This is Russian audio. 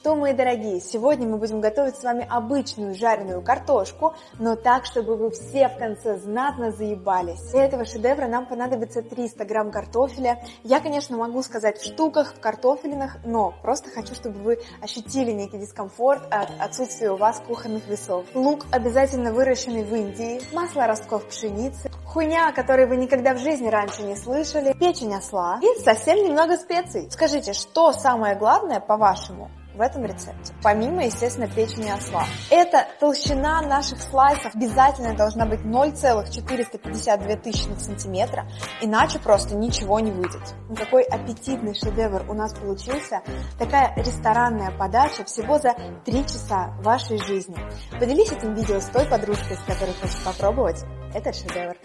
Что, мои дорогие, сегодня мы будем готовить с вами обычную жареную картошку, но так, чтобы вы все в конце знатно заебались. Для этого шедевра нам понадобится 300 грамм картофеля. Я, конечно, могу сказать в штуках, в картофелинах, но просто хочу, чтобы вы ощутили некий дискомфорт от отсутствия у вас кухонных весов. Лук обязательно выращенный в Индии, масло ростков пшеницы, хуйня, о которой вы никогда в жизни раньше не слышали, печень осла и совсем немного специй. Скажите, что самое главное, по-вашему, в этом рецепте. Помимо, естественно, печени осла. Это толщина наших слайсов обязательно должна быть 0,452 тысячных сантиметра, иначе просто ничего не выйдет. Ну, какой аппетитный шедевр у нас получился. Такая ресторанная подача всего за 3 часа вашей жизни. Поделись этим видео с той подружкой, с которой хочешь попробовать этот шедевр.